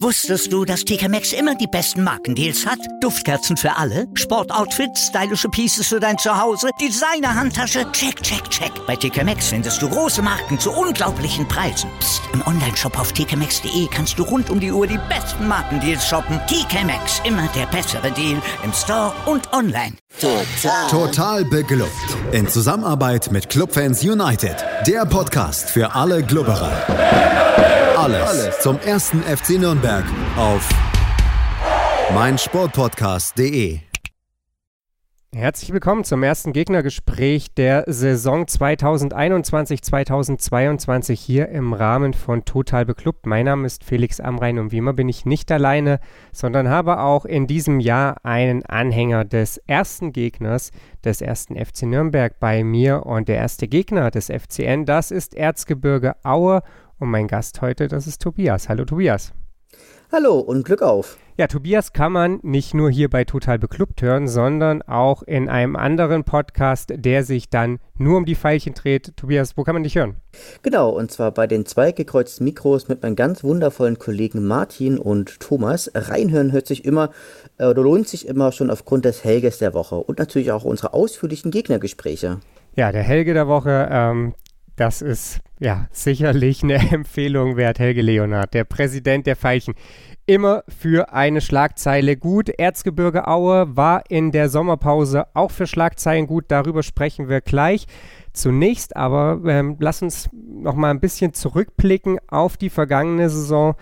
Wusstest du, dass TK Maxx immer die besten Markendeals hat? Duftkerzen für alle, Sportoutfits, stylische Pieces für dein Zuhause, Designer-Handtasche, check, check, check. Bei TK Maxx findest du große Marken zu unglaublichen Preisen. Psst. im Onlineshop auf tkmaxx.de kannst du rund um die Uhr die besten Markendeals shoppen. TK Maxx, immer der bessere Deal im Store und online. Total. Total beglückt. In Zusammenarbeit mit Clubfans United. Der Podcast für alle Glubberer. Alles, zum ersten FC Nürnberg auf meinsportpodcast.de. Herzlich willkommen zum ersten Gegnergespräch der Saison 2021-2022 hier im Rahmen von Total Beklubbt. Mein Name ist Felix Amrein und wie immer bin ich nicht alleine, sondern habe auch in diesem Jahr einen Anhänger des ersten Gegners des ersten FC Nürnberg bei mir und der erste Gegner des FCN, das ist Erzgebirge Aue und mein Gast heute, das ist Tobias. Hallo Tobias. Hallo und Glück auf. Ja, Tobias kann man nicht nur hier bei Total Beklubbt hören, sondern auch in einem anderen Podcast, der sich dann nur um die Pfeilchen dreht. Tobias, wo kann man dich hören? Genau, und zwar bei den zwei gekreuzten Mikros mit meinen ganz wundervollen Kollegen Martin und Thomas. Reinhören hört sich immer äh, oder lohnt sich immer schon aufgrund des Helges der Woche und natürlich auch unsere ausführlichen Gegnergespräche. Ja, der Helge der Woche, ähm, das ist ja sicherlich eine Empfehlung wert, Helge Leonard, der Präsident der Veilchen. Immer für eine Schlagzeile gut. Erzgebirge Aue war in der Sommerpause auch für Schlagzeilen gut. Darüber sprechen wir gleich. Zunächst aber ähm, lass uns noch mal ein bisschen zurückblicken auf die vergangene Saison,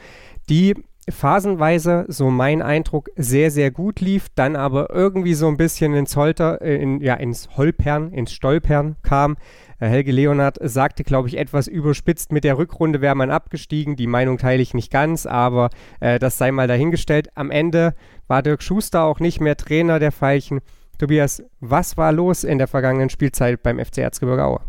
die phasenweise, so mein Eindruck, sehr, sehr gut lief, dann aber irgendwie so ein bisschen ins Holter, äh, in, ja, ins Holpern, ins Stolpern kam. Äh, Helge Leonard sagte, glaube ich, etwas überspitzt, mit der Rückrunde wäre man abgestiegen. Die Meinung teile ich nicht ganz, aber äh, das sei mal dahingestellt. Am Ende war Dirk Schuster auch nicht mehr Trainer der Veilchen. Tobias, was war los in der vergangenen Spielzeit beim FC Erzgebirge Aue?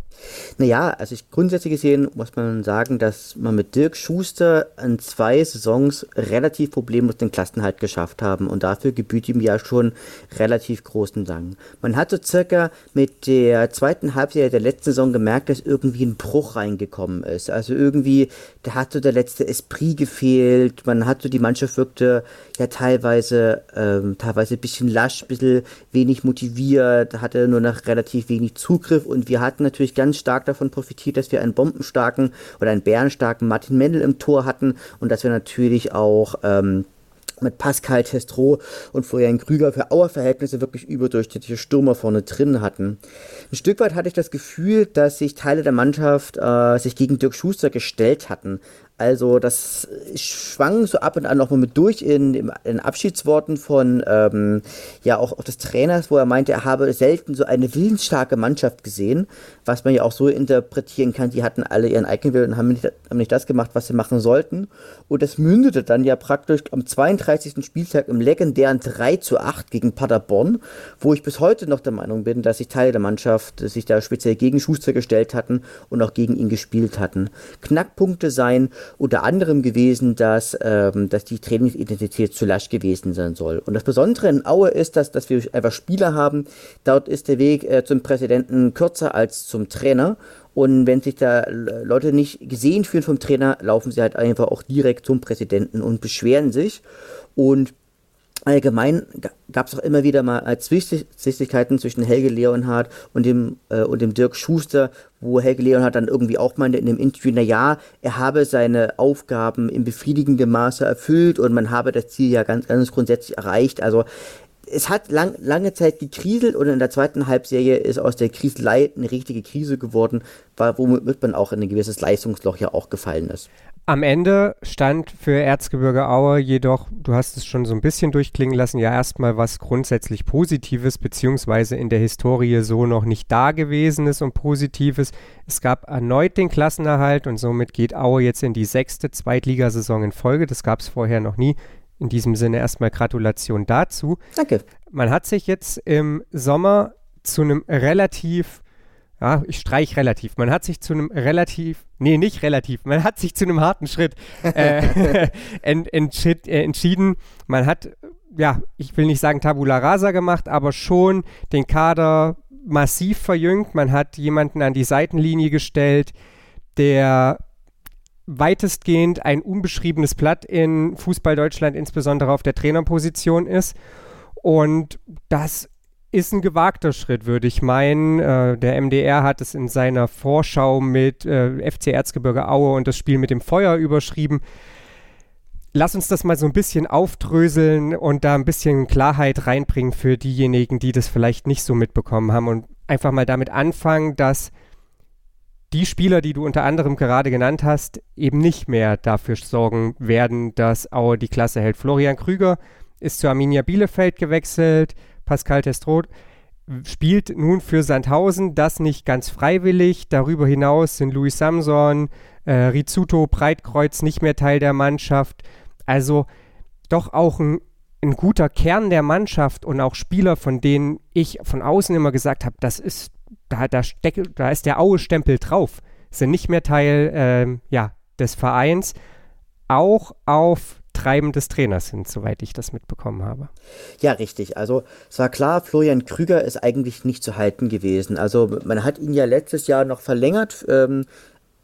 Naja, also ich, grundsätzlich gesehen muss man sagen, dass man mit Dirk Schuster in zwei Saisons relativ problemlos den Klassenhalt geschafft haben und dafür gebührt ihm ja schon relativ großen Dank. Man hat so circa mit der zweiten Halbserie der letzten Saison gemerkt, dass irgendwie ein Bruch reingekommen ist. Also irgendwie, da hat so der letzte Esprit gefehlt, man hat so die Mannschaft wirkte ja teilweise, ähm, teilweise ein bisschen lasch, ein bisschen wenig motiviert, hatte nur noch relativ wenig Zugriff und wir hatten natürlich ganz ganz stark davon profitiert, dass wir einen bombenstarken oder einen bärenstarken Martin Mendel im Tor hatten und dass wir natürlich auch ähm, mit Pascal Testro und Florian Krüger für Auerverhältnisse wirklich überdurchschnittliche Stürmer vorne drin hatten. Ein Stück weit hatte ich das Gefühl, dass sich Teile der Mannschaft äh, sich gegen Dirk Schuster gestellt hatten. Also das schwang so ab und an nochmal mit durch in, in, in Abschiedsworten von ähm, ja auch, auch des Trainers, wo er meinte, er habe selten so eine willensstarke Mannschaft gesehen, was man ja auch so interpretieren kann, die hatten alle ihren Eigenwillen und haben nicht, haben nicht das gemacht, was sie machen sollten. Und das mündete dann ja praktisch am 32. Spieltag im legendären 3 zu 8 gegen Paderborn, wo ich bis heute noch der Meinung bin, dass sich Teile der Mannschaft sich da speziell gegen Schuster gestellt hatten und auch gegen ihn gespielt hatten. Knackpunkte seien unter anderem gewesen, dass, ähm, dass die Trainingsidentität zu lasch gewesen sein soll. Und das Besondere in Aue ist, dass, dass wir einfach Spieler haben. Dort ist der Weg äh, zum Präsidenten kürzer als zum Trainer. Und wenn sich da Leute nicht gesehen fühlen vom Trainer, laufen sie halt einfach auch direkt zum Präsidenten und beschweren sich. Und allgemein gab es auch immer wieder mal äh, Zwistigkeiten zwischen Helge Leonhardt und dem, äh, und dem Dirk Schuster, wo Helge Leonhardt dann irgendwie auch meinte in dem Interview, na ja, er habe seine Aufgaben in befriedigendem Maße erfüllt und man habe das Ziel ja ganz, ganz grundsätzlich erreicht. Also es hat lang, lange Zeit gekriselt und in der zweiten Halbserie ist aus der Kriselei eine richtige Krise geworden, womit man auch in ein gewisses Leistungsloch ja auch gefallen ist. Am Ende stand für Erzgebirge Aue jedoch, du hast es schon so ein bisschen durchklingen lassen, ja erstmal was grundsätzlich Positives, beziehungsweise in der Historie so noch nicht dagewesenes und Positives. Es gab erneut den Klassenerhalt und somit geht Aue jetzt in die sechste Zweitligasaison in Folge. Das gab es vorher noch nie. In diesem Sinne erstmal Gratulation dazu. Danke. Man hat sich jetzt im Sommer zu einem relativ ja, ich streich relativ. Man hat sich zu einem relativ, nee, nicht relativ, man hat sich zu einem harten Schritt äh, ent, entschied, äh, entschieden. Man hat, ja, ich will nicht sagen Tabula Rasa gemacht, aber schon den Kader massiv verjüngt. Man hat jemanden an die Seitenlinie gestellt, der weitestgehend ein unbeschriebenes Blatt in Fußball Deutschland, insbesondere auf der Trainerposition ist. Und das ist ein gewagter Schritt, würde ich meinen. Äh, der MDR hat es in seiner Vorschau mit äh, FC Erzgebirge Aue und das Spiel mit dem Feuer überschrieben. Lass uns das mal so ein bisschen aufdröseln und da ein bisschen Klarheit reinbringen für diejenigen, die das vielleicht nicht so mitbekommen haben und einfach mal damit anfangen, dass die Spieler, die du unter anderem gerade genannt hast, eben nicht mehr dafür sorgen werden, dass Aue die Klasse hält. Florian Krüger ist zu Arminia Bielefeld gewechselt, Pascal Testroth spielt nun für Sandhausen, das nicht ganz freiwillig. Darüber hinaus sind Luis Samson, äh, Rizzuto, Breitkreuz nicht mehr Teil der Mannschaft. Also doch auch ein, ein guter Kern der Mannschaft und auch Spieler, von denen ich von außen immer gesagt habe, das ist, da, da, steck, da ist der Aue-Stempel drauf, sind nicht mehr Teil äh, ja, des Vereins, auch auf Treiben des Trainers hin, soweit ich das mitbekommen habe. Ja, richtig. Also es war klar, Florian Krüger ist eigentlich nicht zu halten gewesen. Also man hat ihn ja letztes Jahr noch verlängert. Ähm,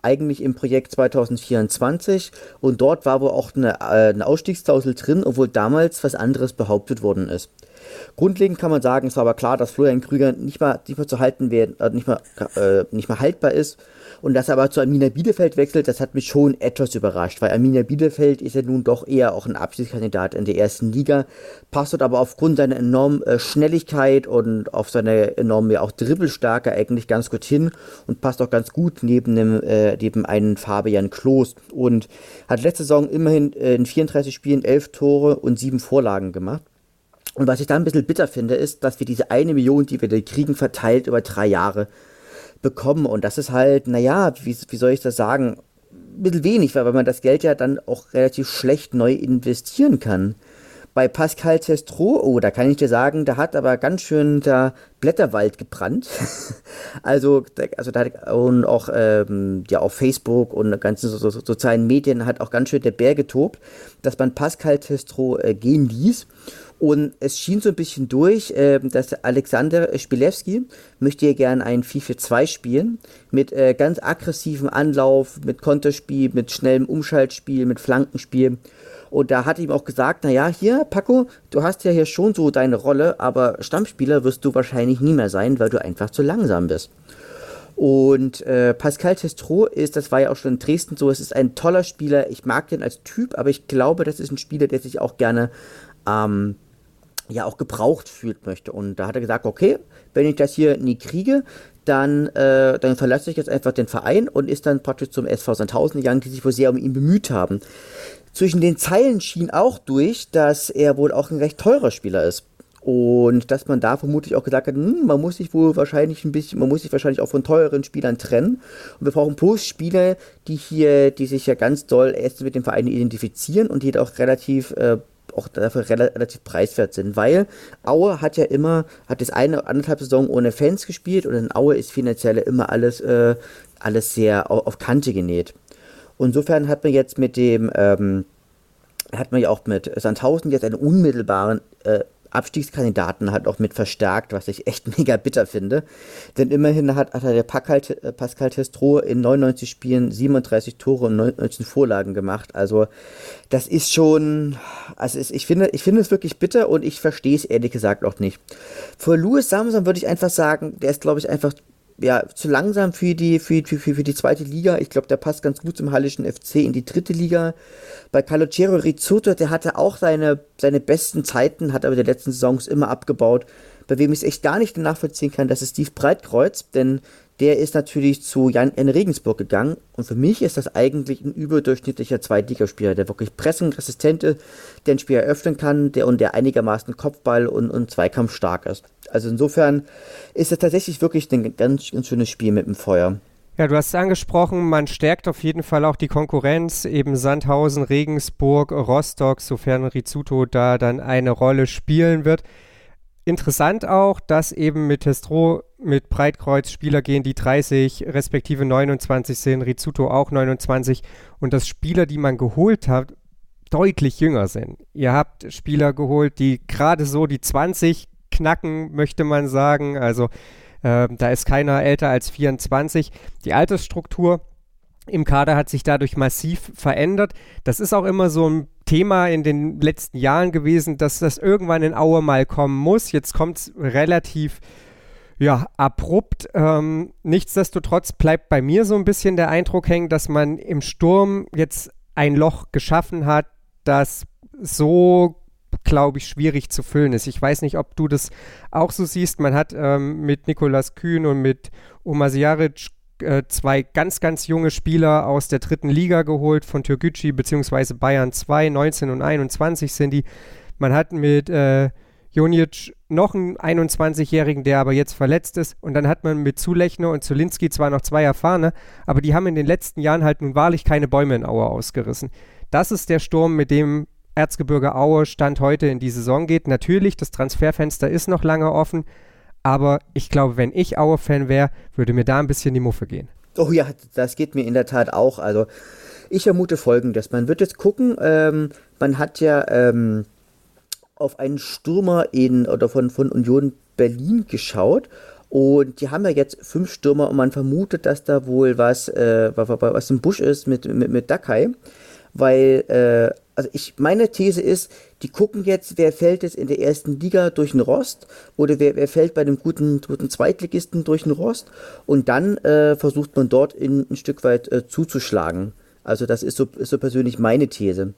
eigentlich im Projekt 2024 und dort war wohl auch eine, äh, eine Ausstiegsklausel drin, obwohl damals was anderes behauptet worden ist. Grundlegend kann man sagen, es war aber klar, dass Florian Krüger nicht mal, nicht mal zu halten werden, äh, nicht, mal, äh, nicht mal haltbar ist und dass er aber zu Arminia Bielefeld wechselt, das hat mich schon etwas überrascht, weil Arminia Bielefeld ist ja nun doch eher auch ein Abschiedskandidat in der ersten Liga, passt dort aber aufgrund seiner enormen äh, Schnelligkeit und auf seine enorme auch Dribbelstärke eigentlich ganz gut hin und passt auch ganz gut neben, dem, äh, neben einen Fabian Klos und hat letzte Saison immerhin äh, in 34 Spielen 11 Tore und 7 Vorlagen gemacht. Und was ich da ein bisschen bitter finde, ist, dass wir diese eine Million, die wir da kriegen, verteilt über drei Jahre bekommen. Und das ist halt, naja, wie, wie soll ich das sagen? Ein bisschen wenig, weil man das Geld ja dann auch relativ schlecht neu investieren kann. Bei Pascal Testro, oh, da kann ich dir sagen, da hat aber ganz schön der Blätterwald gebrannt. also, also da hat und auch ähm, ja auf Facebook und ganzen so, so, sozialen Medien hat auch ganz schön der Bär getobt, dass man Pascal Testro äh, gehen ließ. Und es schien so ein bisschen durch, äh, dass Alexander Spilewski möchte hier gerne ein FIFA 2 spielen. Mit äh, ganz aggressivem Anlauf, mit Konterspiel, mit schnellem Umschaltspiel, mit Flankenspiel. Und da hat ihm auch gesagt, naja, hier, Paco, du hast ja hier schon so deine Rolle, aber Stammspieler wirst du wahrscheinlich nie mehr sein, weil du einfach zu langsam bist. Und äh, Pascal Testro ist, das war ja auch schon in Dresden so, es ist ein toller Spieler. Ich mag den als Typ, aber ich glaube, das ist ein Spieler, der sich auch gerne ähm, ja auch gebraucht fühlt möchte. Und da hat er gesagt, okay, wenn ich das hier nie kriege, dann, äh, dann verlasse ich jetzt einfach den Verein und ist dann praktisch zum SV Sandhausen gegangen, die sich wohl sehr um ihn bemüht haben. Zwischen den Zeilen schien auch durch, dass er wohl auch ein recht teurer Spieler ist. Und dass man da vermutlich auch gesagt hat, hm, man muss sich wohl wahrscheinlich ein bisschen, man muss sich wahrscheinlich auch von teuren Spielern trennen. Und wir brauchen bloß Spieler, die hier, die sich ja ganz doll erst mit dem Verein identifizieren und die auch relativ äh, auch dafür relativ preiswert sind, weil Aue hat ja immer, hat das eine anderthalb Saison ohne Fans gespielt und in Aue ist finanziell immer alles, äh, alles sehr auf, auf, Kante genäht. Insofern hat man jetzt mit dem, ähm, hat man ja auch mit Sandhausen jetzt einen unmittelbaren äh, Abstiegskandidaten halt auch mit verstärkt, was ich echt mega bitter finde. Denn immerhin hat, hat der äh, Pascal Testro in 99 Spielen 37 Tore und 19 Vorlagen gemacht. Also das ist schon, also ich finde, ich finde es wirklich bitter und ich verstehe es ehrlich gesagt auch nicht. Für Louis Samson würde ich einfach sagen, der ist glaube ich einfach ja, zu langsam für die, für, für, für die zweite Liga. Ich glaube, der passt ganz gut zum Hallischen FC in die dritte Liga. Bei Calogero Rizzuto, der hatte auch seine, seine besten Zeiten, hat aber die letzten Saisons immer abgebaut. Bei wem ich es echt gar nicht nachvollziehen kann, das ist Steve Breitkreuz, denn der ist natürlich zu Jan N. Regensburg gegangen und für mich ist das eigentlich ein überdurchschnittlicher Zweitligaspieler, der wirklich pressingresistent ist, der ein Spiel eröffnen kann der und der einigermaßen Kopfball und, und Zweikampf stark ist. Also insofern ist es tatsächlich wirklich ein ganz, ganz schönes Spiel mit dem Feuer. Ja, du hast es angesprochen, man stärkt auf jeden Fall auch die Konkurrenz, eben Sandhausen, Regensburg, Rostock, sofern Rizzuto da dann eine Rolle spielen wird. Interessant auch, dass eben mit Testro mit Breitkreuz Spieler gehen, die 30 respektive 29 sind, Rizzuto auch 29 und dass Spieler, die man geholt hat, deutlich jünger sind. Ihr habt Spieler geholt, die gerade so die 20 knacken, möchte man sagen. Also äh, da ist keiner älter als 24. Die Altersstruktur im Kader hat sich dadurch massiv verändert. Das ist auch immer so ein Thema in den letzten Jahren gewesen, dass das irgendwann in Aue mal kommen muss. Jetzt kommt es relativ ja, abrupt. Ähm, nichtsdestotrotz bleibt bei mir so ein bisschen der Eindruck hängen, dass man im Sturm jetzt ein Loch geschaffen hat, das so glaube ich, schwierig zu füllen ist. Ich weiß nicht, ob du das auch so siehst. Man hat ähm, mit Nikolas Kühn und mit Omar Siaric äh, zwei ganz, ganz junge Spieler aus der dritten Liga geholt, von Türkgücü bzw. Bayern 2, 19 und 21 sind die. Man hat mit äh, Jonic noch einen 21-Jährigen, der aber jetzt verletzt ist. Und dann hat man mit Zulechner und Zulinski zwar noch zwei erfahrene, aber die haben in den letzten Jahren halt nun wahrlich keine Bäume in Aue ausgerissen. Das ist der Sturm, mit dem Erzgebirge Aue Stand heute in die Saison geht. Natürlich, das Transferfenster ist noch lange offen, aber ich glaube, wenn ich Aue-Fan wäre, würde mir da ein bisschen die Muffe gehen. Oh ja, das geht mir in der Tat auch. Also ich vermute folgendes. Man wird jetzt gucken, ähm, man hat ja ähm, auf einen Stürmer in oder von, von Union Berlin geschaut. Und die haben ja jetzt fünf Stürmer und man vermutet, dass da wohl was, äh, was im Busch ist mit, mit, mit Dakai. Weil äh, also ich, meine These ist, die gucken jetzt, wer fällt jetzt in der ersten Liga durch den Rost oder wer, wer fällt bei dem guten, guten Zweitligisten durch den Rost und dann äh, versucht man dort in, ein Stück weit äh, zuzuschlagen. Also das ist so, ist so persönlich meine These.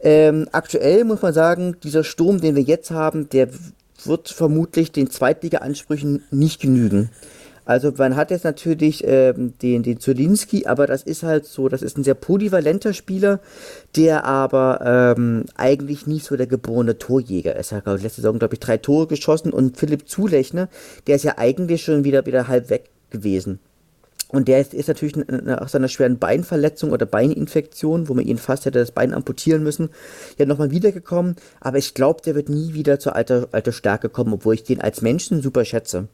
Ähm, aktuell muss man sagen, dieser Sturm, den wir jetzt haben, der wird vermutlich den Zweitliga-Ansprüchen nicht genügen. Also man hat jetzt natürlich ähm, den, den Zulinski, aber das ist halt so, das ist ein sehr polyvalenter Spieler, der aber ähm, eigentlich nicht so der geborene Torjäger ist. Er hat letzte Saison, glaube ich, drei Tore geschossen und Philipp Zulechner, der ist ja eigentlich schon wieder, wieder halb weg gewesen. Und der ist, ist natürlich nach seiner schweren Beinverletzung oder Beininfektion, wo man ihn fast hätte das Bein amputieren müssen, ja nochmal wiedergekommen. Aber ich glaube, der wird nie wieder zur alter, alter Stärke kommen, obwohl ich den als Menschen super schätze.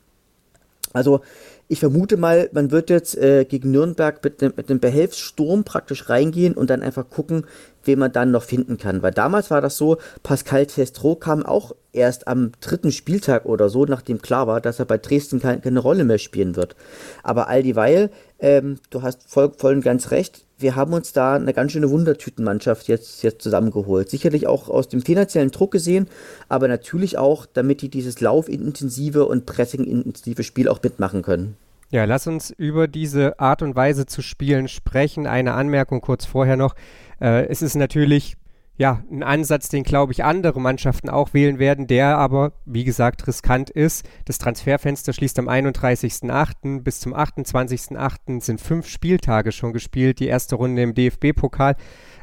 Also ich vermute mal, man wird jetzt äh, gegen Nürnberg mit, ne, mit einem Behelfssturm praktisch reingehen und dann einfach gucken, wen man dann noch finden kann. Weil damals war das so, Pascal Testro kam auch erst am dritten Spieltag oder so, nachdem klar war, dass er bei Dresden keine, keine Rolle mehr spielen wird. Aber all dieweil, ähm, du hast voll, voll und ganz recht, wir haben uns da eine ganz schöne Wundertütenmannschaft jetzt, jetzt zusammengeholt. Sicherlich auch aus dem finanziellen Druck gesehen, aber natürlich auch, damit die dieses laufintensive und pressingintensive Spiel auch mitmachen können. Ja, lass uns über diese Art und Weise zu spielen sprechen. Eine Anmerkung kurz vorher noch. Äh, es ist natürlich ja, ein Ansatz, den, glaube ich, andere Mannschaften auch wählen werden, der aber, wie gesagt, riskant ist. Das Transferfenster schließt am 31.08. bis zum 28.08. sind fünf Spieltage schon gespielt, die erste Runde im DFB-Pokal.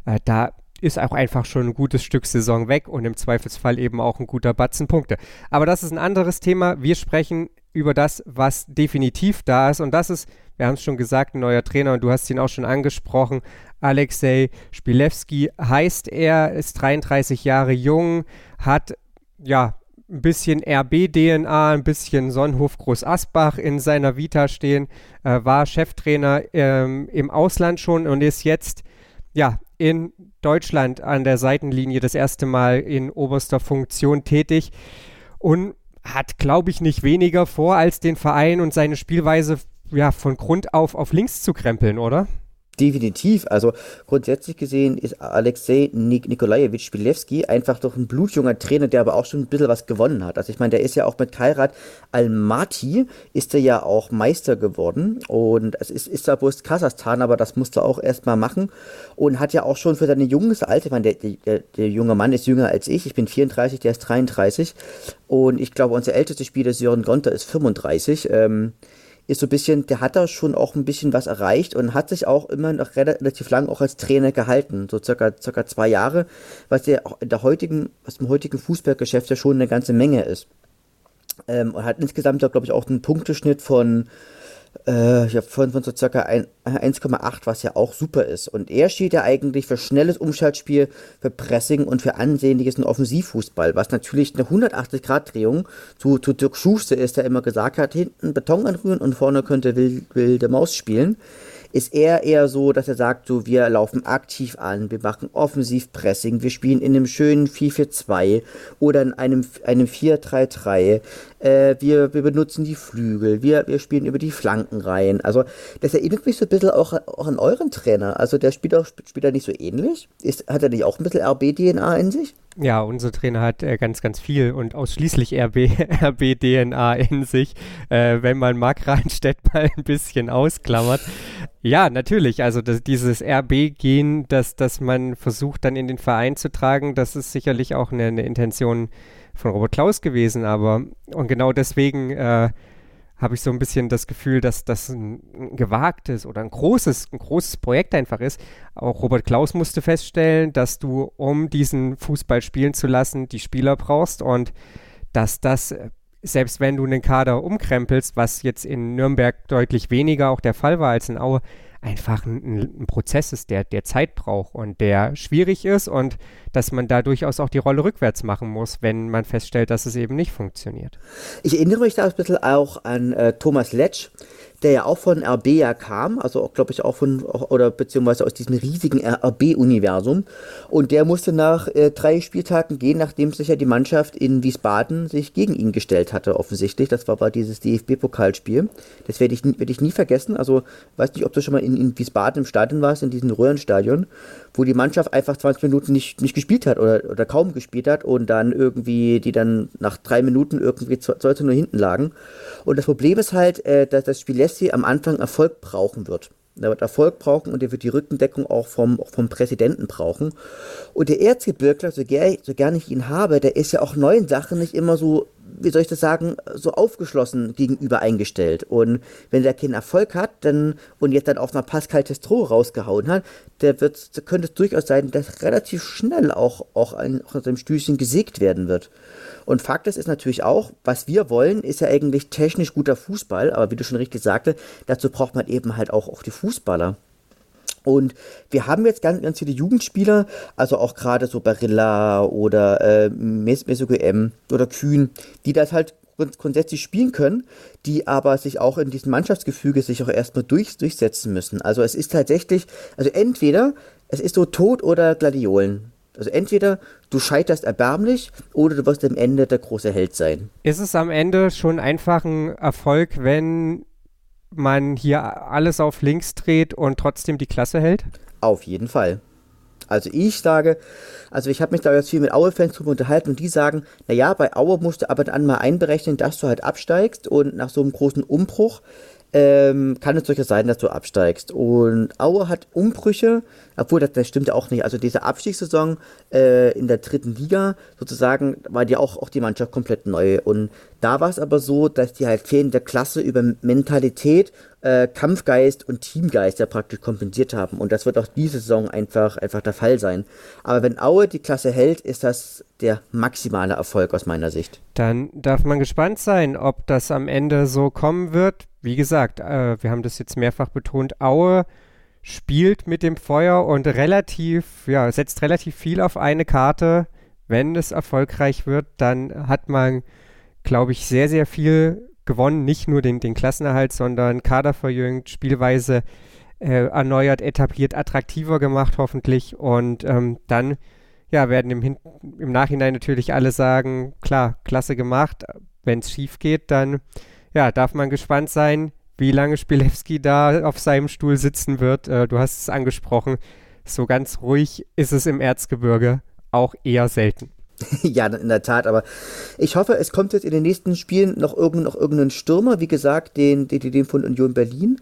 Äh, da ist auch einfach schon ein gutes Stück Saison weg und im Zweifelsfall eben auch ein guter Batzen Punkte. Aber das ist ein anderes Thema. Wir sprechen über das, was definitiv da ist und das ist wir haben es schon gesagt, ein neuer Trainer und du hast ihn auch schon angesprochen. Alexei Spilewski heißt er, ist 33 Jahre jung, hat ja ein bisschen RB-DNA, ein bisschen Sonnenhof Groß Asbach in seiner Vita stehen, äh, war Cheftrainer ähm, im Ausland schon und ist jetzt ja in Deutschland an der Seitenlinie das erste Mal in oberster Funktion tätig und hat, glaube ich, nicht weniger vor, als den Verein und seine Spielweise ja, von Grund auf auf links zu krempeln, oder? Definitiv. Also grundsätzlich gesehen ist Alexei Nik Nikolajewitsch Spilewski einfach doch ein blutjunger Trainer, der aber auch schon ein bisschen was gewonnen hat. Also ich meine, der ist ja auch mit Kairat Almaty ist er ja auch Meister geworden und es ist, ist zwar bloß Kasachstan, aber das musste er auch erstmal machen und hat ja auch schon für seine junges Alter, ich meine, der, der, der junge Mann ist jünger als ich, ich bin 34, der ist 33 und ich glaube, unser ältester Spieler Sören Gonter ist 35. Ähm, ist so ein bisschen, der hat da schon auch ein bisschen was erreicht und hat sich auch immer noch relativ lang auch als Trainer gehalten, so circa, circa zwei Jahre, was ja in der heutigen, was im heutigen Fußballgeschäft ja schon eine ganze Menge ist. Ähm, und hat insgesamt, glaube ich, auch einen Punkteschnitt von äh, ja, von, von so circa 1,8, was ja auch super ist. Und er steht ja eigentlich für schnelles Umschaltspiel, für Pressing und für ansehnliches Offensivfußball, was natürlich eine 180-Grad-Drehung zu, zu Dirk Schuster ist, der immer gesagt hat, hinten Beton anrühren und vorne könnte wilde Maus spielen ist er eher so, dass er sagt, so wir laufen aktiv an, wir machen Offensivpressing, wir spielen in einem schönen 4-4-2 oder in einem, einem 4-3-3. Äh, wir, wir benutzen die Flügel, wir, wir spielen über die Flanken rein. Also das erinnert mich so ein bisschen auch, auch an euren Trainer. Also der spielt auch spielt er nicht so ähnlich? Ist, hat er nicht auch ein bisschen RB-DNA in sich? Ja, unser Trainer hat äh, ganz, ganz viel und ausschließlich RB-DNA RB in sich, äh, wenn man Mark Reinstedt mal ein bisschen ausklammert. Ja, natürlich. Also das, dieses RB-Gen, das, das man versucht dann in den Verein zu tragen, das ist sicherlich auch eine, eine Intention von Robert Klaus gewesen. Aber und genau deswegen äh, habe ich so ein bisschen das Gefühl, dass das ein, ein, gewagtes oder ein großes, ein großes Projekt einfach ist. Auch Robert Klaus musste feststellen, dass du, um diesen Fußball spielen zu lassen, die Spieler brauchst und dass das, selbst wenn du einen Kader umkrempelst, was jetzt in Nürnberg deutlich weniger auch der Fall war als in Aue, einfach ein, ein, Prozess ist, der, der Zeit braucht und der schwierig ist und dass man da durchaus auch die Rolle rückwärts machen muss, wenn man feststellt, dass es eben nicht funktioniert. Ich erinnere mich da ein bisschen auch an äh, Thomas Letsch, der ja auch von RB ja kam, also glaube ich auch von, oder beziehungsweise aus diesem riesigen RB-Universum. Und der musste nach äh, drei Spieltagen gehen, nachdem sich ja die Mannschaft in Wiesbaden sich gegen ihn gestellt hatte, offensichtlich. Das war, war dieses DFB-Pokalspiel. Das werde ich, werd ich nie vergessen. Also, weiß nicht, ob du schon mal in, in Wiesbaden im Stadion warst, in diesem Röhrenstadion, wo die Mannschaft einfach 20 Minuten nicht, nicht gespielt hat oder, oder kaum gespielt hat und dann irgendwie, die dann nach drei Minuten irgendwie sollte nur hinten lagen. Und das Problem ist halt, äh, dass das Spiel Messi am Anfang Erfolg brauchen wird. Er wird Erfolg brauchen und er wird die Rückendeckung auch vom, auch vom Präsidenten brauchen. Und der Erzgebirgler, so, ger so gerne ich ihn habe, der ist ja auch neuen Sachen nicht immer so, wie soll ich das sagen, so aufgeschlossen gegenüber eingestellt. Und wenn der keinen Erfolg hat dann, und jetzt dann auch mal Pascal Testro rausgehauen hat, der wird, könnte es durchaus sein, dass relativ schnell auch, auch, ein, auch aus seinem Stühlchen gesägt werden wird. Und Fakt ist, ist natürlich auch, was wir wollen, ist ja eigentlich technisch guter Fußball, aber wie du schon richtig sagte, dazu braucht man eben halt auch, auch die Fußballer. Und wir haben jetzt ganz, ganz viele Jugendspieler, also auch gerade so Barilla oder äh, Mesugo M oder Kühn, die das halt grundsätzlich spielen können, die aber sich auch in diesem Mannschaftsgefüge sich auch erstmal durch, durchsetzen müssen. Also es ist tatsächlich, also entweder es ist so Tod oder Gladiolen. Also entweder du scheiterst erbärmlich oder du wirst am Ende der große Held sein. Ist es am Ende schon einfach ein Erfolg, wenn man hier alles auf links dreht und trotzdem die Klasse hält? Auf jeden Fall. Also ich sage, also ich habe mich da jetzt viel mit Aue-Fans drüber unterhalten und die sagen, naja, bei Aue musst du aber dann mal einberechnen, dass du halt absteigst und nach so einem großen Umbruch ähm, kann es durchaus sein, dass du absteigst. Und Aue hat Umbrüche, obwohl das, das stimmt ja auch nicht. Also diese Abstiegssaison äh, in der dritten Liga sozusagen war ja auch, auch die Mannschaft komplett neu. Und da war es aber so, dass die halt fehlende Klasse über Mentalität, äh, Kampfgeist und Teamgeist ja praktisch kompensiert haben. Und das wird auch diese Saison einfach, einfach der Fall sein. Aber wenn Aue die Klasse hält, ist das der maximale Erfolg aus meiner Sicht. Dann darf man gespannt sein, ob das am Ende so kommen wird wie gesagt, äh, wir haben das jetzt mehrfach betont, Aue spielt mit dem Feuer und relativ, ja, setzt relativ viel auf eine Karte. Wenn es erfolgreich wird, dann hat man, glaube ich, sehr, sehr viel gewonnen. Nicht nur den, den Klassenerhalt, sondern Kader verjüngt, Spielweise äh, erneuert, etabliert, attraktiver gemacht, hoffentlich. Und ähm, dann ja, werden im, Hin im Nachhinein natürlich alle sagen, klar, klasse gemacht. Wenn es schief geht, dann ja, darf man gespannt sein, wie lange Spilewski da auf seinem Stuhl sitzen wird. Äh, du hast es angesprochen. So ganz ruhig ist es im Erzgebirge auch eher selten. ja, in der Tat, aber ich hoffe, es kommt jetzt in den nächsten Spielen noch, irgend, noch irgendein Stürmer, wie gesagt, den, den, den von Union Berlin.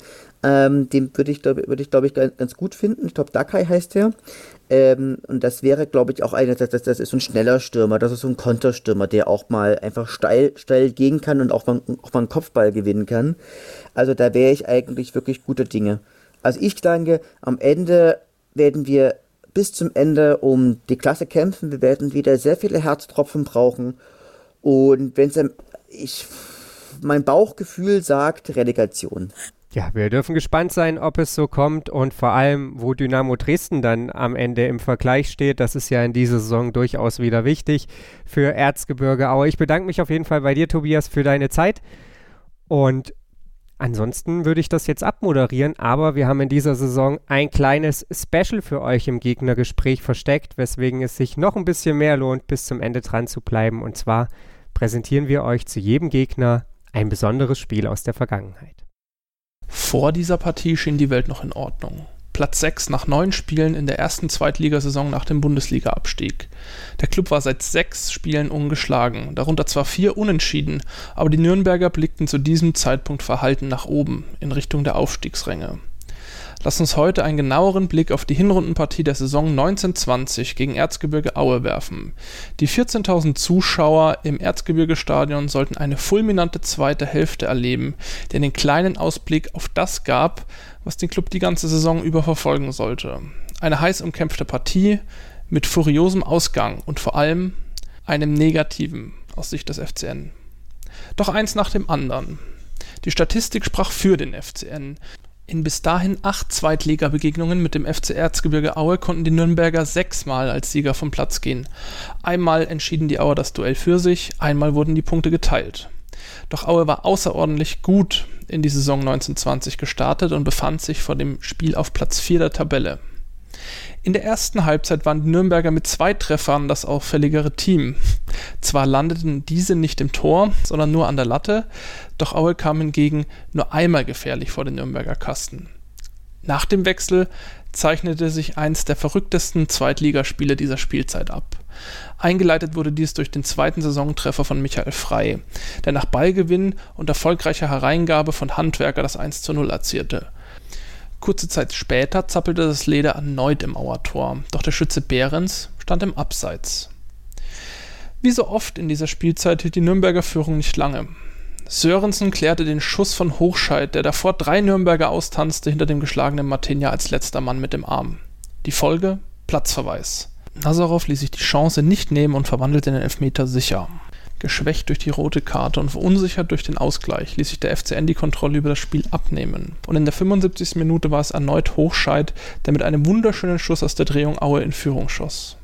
Ähm, den würde ich, würd ich glaube ich, ganz, gut finden. Ich glaube, Dakai heißt der. Ähm, und das wäre, glaube ich, auch einer, das, das ist so ein schneller Stürmer, das ist so ein Konterstürmer, der auch mal einfach steil, steil gehen kann und auch mal, auch mal einen Kopfball gewinnen kann. Also da wäre ich eigentlich wirklich guter Dinge. Also ich denke, am Ende werden wir bis zum Ende um die Klasse kämpfen. Wir werden wieder sehr viele Herztropfen brauchen. Und wenn es ich mein Bauchgefühl sagt Relegation. Ja, wir dürfen gespannt sein, ob es so kommt und vor allem, wo Dynamo Dresden dann am Ende im Vergleich steht. Das ist ja in dieser Saison durchaus wieder wichtig für Erzgebirge Aue. Ich bedanke mich auf jeden Fall bei dir, Tobias, für deine Zeit und ansonsten würde ich das jetzt abmoderieren, aber wir haben in dieser Saison ein kleines Special für euch im Gegnergespräch versteckt, weswegen es sich noch ein bisschen mehr lohnt, bis zum Ende dran zu bleiben. Und zwar präsentieren wir euch zu jedem Gegner ein besonderes Spiel aus der Vergangenheit. Vor dieser Partie schien die Welt noch in Ordnung. Platz 6 nach neun Spielen in der ersten Zweitligasaison nach dem Bundesliga-Abstieg. Der Klub war seit sechs Spielen ungeschlagen, darunter zwar vier Unentschieden, aber die Nürnberger blickten zu diesem Zeitpunkt verhalten nach oben, in Richtung der Aufstiegsränge. Lass uns heute einen genaueren Blick auf die Hinrundenpartie der Saison 1920 gegen Erzgebirge Aue werfen. Die 14.000 Zuschauer im Erzgebirge-Stadion sollten eine fulminante zweite Hälfte erleben, die einen kleinen Ausblick auf das gab, was den Club die ganze Saison über verfolgen sollte. Eine heiß umkämpfte Partie mit furiosem Ausgang und vor allem einem negativen aus Sicht des FCN. Doch eins nach dem anderen. Die Statistik sprach für den FCN. In bis dahin acht Zweitligabegegnungen mit dem FC Erzgebirge Aue konnten die Nürnberger sechsmal als Sieger vom Platz gehen. Einmal entschieden die Auer das Duell für sich, einmal wurden die Punkte geteilt. Doch Aue war außerordentlich gut in die Saison 1920 gestartet und befand sich vor dem Spiel auf Platz 4 der Tabelle. In der ersten Halbzeit waren die Nürnberger mit zwei Treffern das auffälligere Team. Zwar landeten diese nicht im Tor, sondern nur an der Latte, doch Aue kam hingegen nur einmal gefährlich vor den Nürnberger Kasten. Nach dem Wechsel zeichnete sich eins der verrücktesten Zweitligaspiele dieser Spielzeit ab. Eingeleitet wurde dies durch den zweiten Saisontreffer von Michael Frey, der nach Ballgewinn und erfolgreicher Hereingabe von Handwerker das 1 zu 0 erzielte. Kurze Zeit später zappelte das Leder erneut im Auertor, doch der Schütze Behrens stand im Abseits. Wie so oft in dieser Spielzeit hielt die Nürnberger Führung nicht lange. Sörensen klärte den Schuss von Hochscheid, der davor drei Nürnberger austanzte, hinter dem geschlagenen Martinia als letzter Mann mit dem Arm. Die Folge? Platzverweis. Nazarov ließ sich die Chance nicht nehmen und verwandelte den Elfmeter sicher. Geschwächt durch die rote Karte und verunsichert durch den Ausgleich ließ sich der FCN die Kontrolle über das Spiel abnehmen. Und in der 75. Minute war es erneut Hochscheid, der mit einem wunderschönen Schuss aus der Drehung Aue in Führung schoss.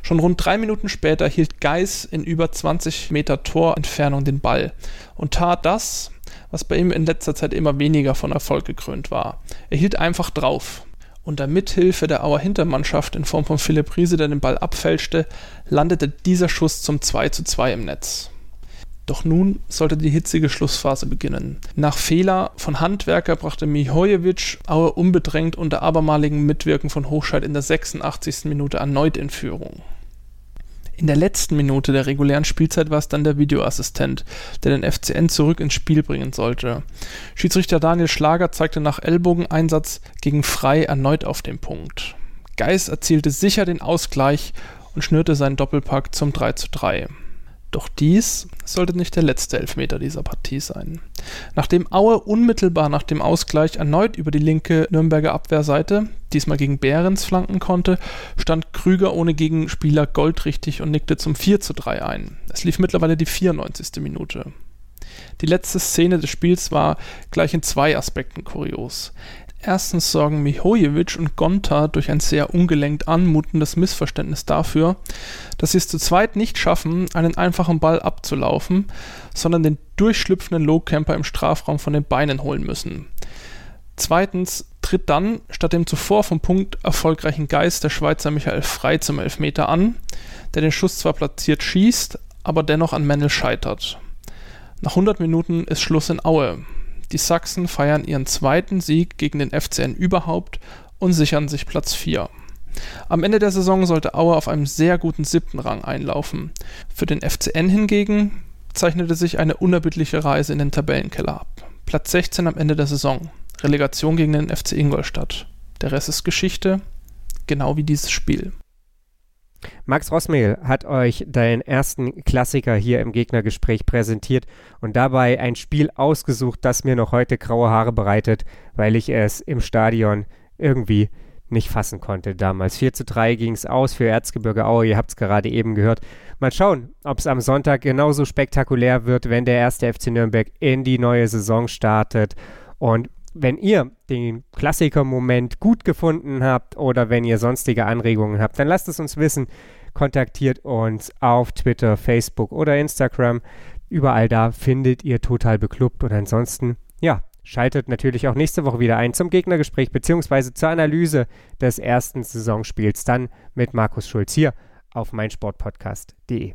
Schon rund drei Minuten später hielt Geis in über 20 Meter Torentfernung den Ball und tat das, was bei ihm in letzter Zeit immer weniger von Erfolg gekrönt war. Er hielt einfach drauf. Unter Mithilfe der Auer Hintermannschaft in Form von Philipp Riese, der den Ball abfälschte, landete dieser Schuss zum 2 zu 2 im Netz. Doch nun sollte die hitzige Schlussphase beginnen. Nach Fehler von Handwerker brachte Mihojevic Aue unbedrängt unter abermaligen Mitwirken von Hochscheid in der 86. Minute erneut in Führung. In der letzten Minute der regulären Spielzeit war es dann der Videoassistent, der den FCN zurück ins Spiel bringen sollte. Schiedsrichter Daniel Schlager zeigte nach Ellbogeneinsatz gegen Frei erneut auf den Punkt. Geis erzielte sicher den Ausgleich und schnürte seinen Doppelpack zum 3 zu 3. Doch dies sollte nicht der letzte Elfmeter dieser Partie sein. Nachdem Aue unmittelbar nach dem Ausgleich erneut über die linke Nürnberger Abwehrseite, diesmal gegen Behrens flanken konnte, stand Krüger ohne Gegenspieler goldrichtig und nickte zum 4 zu 3 ein. Es lief mittlerweile die 94. Minute. Die letzte Szene des Spiels war gleich in zwei Aspekten kurios. Erstens sorgen Mihojevic und Gonta durch ein sehr ungelenkt anmutendes Missverständnis dafür, dass sie es zu zweit nicht schaffen, einen einfachen Ball abzulaufen, sondern den durchschlüpfenden Lowcamper im Strafraum von den Beinen holen müssen. Zweitens tritt dann, statt dem zuvor vom Punkt erfolgreichen Geist, der Schweizer Michael Frei zum Elfmeter an, der den Schuss zwar platziert schießt, aber dennoch an Mendel scheitert. Nach 100 Minuten ist Schluss in Aue. Die Sachsen feiern ihren zweiten Sieg gegen den FCN überhaupt und sichern sich Platz 4. Am Ende der Saison sollte Aue auf einem sehr guten siebten Rang einlaufen. Für den FCN hingegen zeichnete sich eine unerbittliche Reise in den Tabellenkeller ab. Platz 16 am Ende der Saison. Relegation gegen den FC Ingolstadt. Der Rest ist Geschichte, genau wie dieses Spiel. Max Rossmehl hat euch deinen ersten Klassiker hier im Gegnergespräch präsentiert und dabei ein Spiel ausgesucht, das mir noch heute graue Haare bereitet, weil ich es im Stadion irgendwie nicht fassen konnte damals. 4 zu 3 ging es aus für Erzgebirge Aue, ihr habt es gerade eben gehört. Mal schauen, ob es am Sonntag genauso spektakulär wird, wenn der erste FC Nürnberg in die neue Saison startet. Und wenn ihr den Klassiker-Moment gut gefunden habt oder wenn ihr sonstige Anregungen habt, dann lasst es uns wissen. Kontaktiert uns auf Twitter, Facebook oder Instagram. Überall da findet ihr total beklubbt. Und ansonsten, ja, Schaltet natürlich auch nächste Woche wieder ein zum Gegnergespräch bzw. zur Analyse des ersten Saisonspiels. Dann mit Markus Schulz hier auf meinsportpodcast.de.